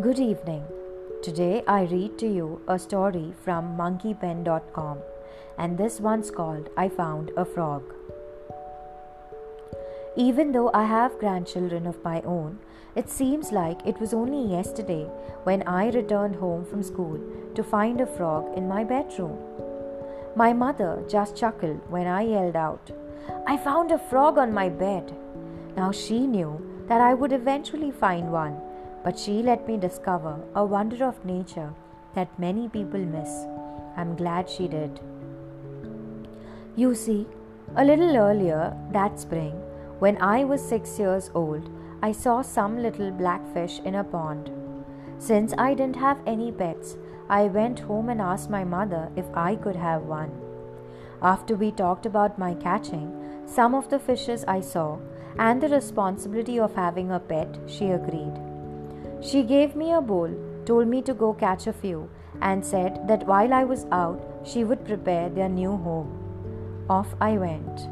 Good evening. Today I read to you a story from monkeypen.com, and this one's called I Found a Frog. Even though I have grandchildren of my own, it seems like it was only yesterday when I returned home from school to find a frog in my bedroom. My mother just chuckled when I yelled out, I found a frog on my bed. Now she knew that I would eventually find one but she let me discover a wonder of nature that many people miss. I'm glad she did. You see, a little earlier that spring, when I was six years old, I saw some little black fish in a pond. Since I didn't have any pets, I went home and asked my mother if I could have one. After we talked about my catching some of the fishes I saw and the responsibility of having a pet, she agreed. She gave me a bowl, told me to go catch a few, and said that while I was out, she would prepare their new home. Off I went.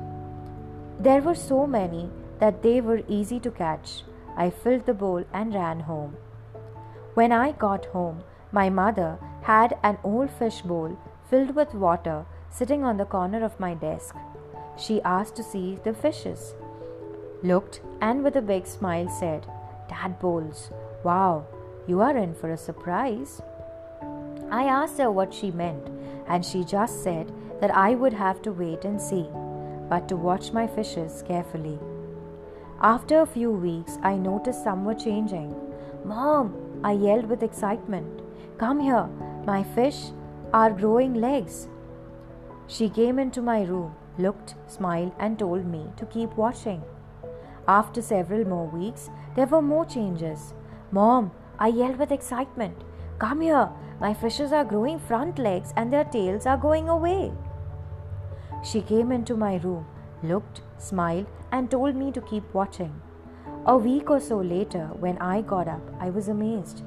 There were so many that they were easy to catch. I filled the bowl and ran home. When I got home, my mother had an old fish bowl filled with water sitting on the corner of my desk. She asked to see the fishes, looked, and with a big smile said, Tadpoles, Wow, you are in for a surprise. I asked her what she meant, and she just said that I would have to wait and see, but to watch my fishes carefully. After a few weeks, I noticed some were changing. Mom, I yelled with excitement. Come here, my fish are growing legs. She came into my room, looked, smiled, and told me to keep watching. After several more weeks, there were more changes. Mom, I yelled with excitement. Come here, my fishes are growing front legs and their tails are going away. She came into my room, looked, smiled, and told me to keep watching. A week or so later, when I got up, I was amazed.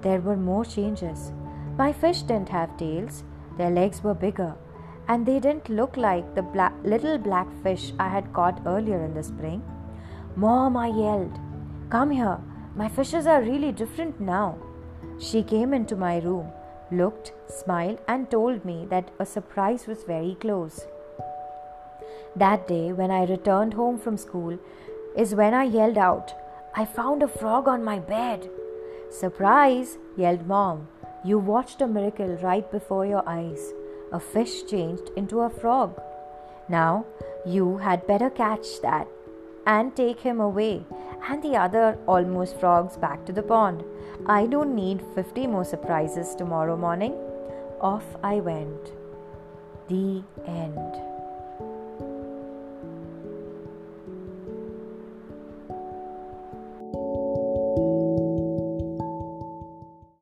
There were more changes. My fish didn't have tails, their legs were bigger, and they didn't look like the little black fish I had caught earlier in the spring. Mom, I yelled, come here. My fishes are really different now. She came into my room, looked, smiled, and told me that a surprise was very close. That day, when I returned home from school, is when I yelled out, I found a frog on my bed. Surprise! yelled Mom. You watched a miracle right before your eyes. A fish changed into a frog. Now, you had better catch that and take him away and the other almost frogs back to the pond. I don't need 50 more surprises tomorrow morning. Off I went. The end.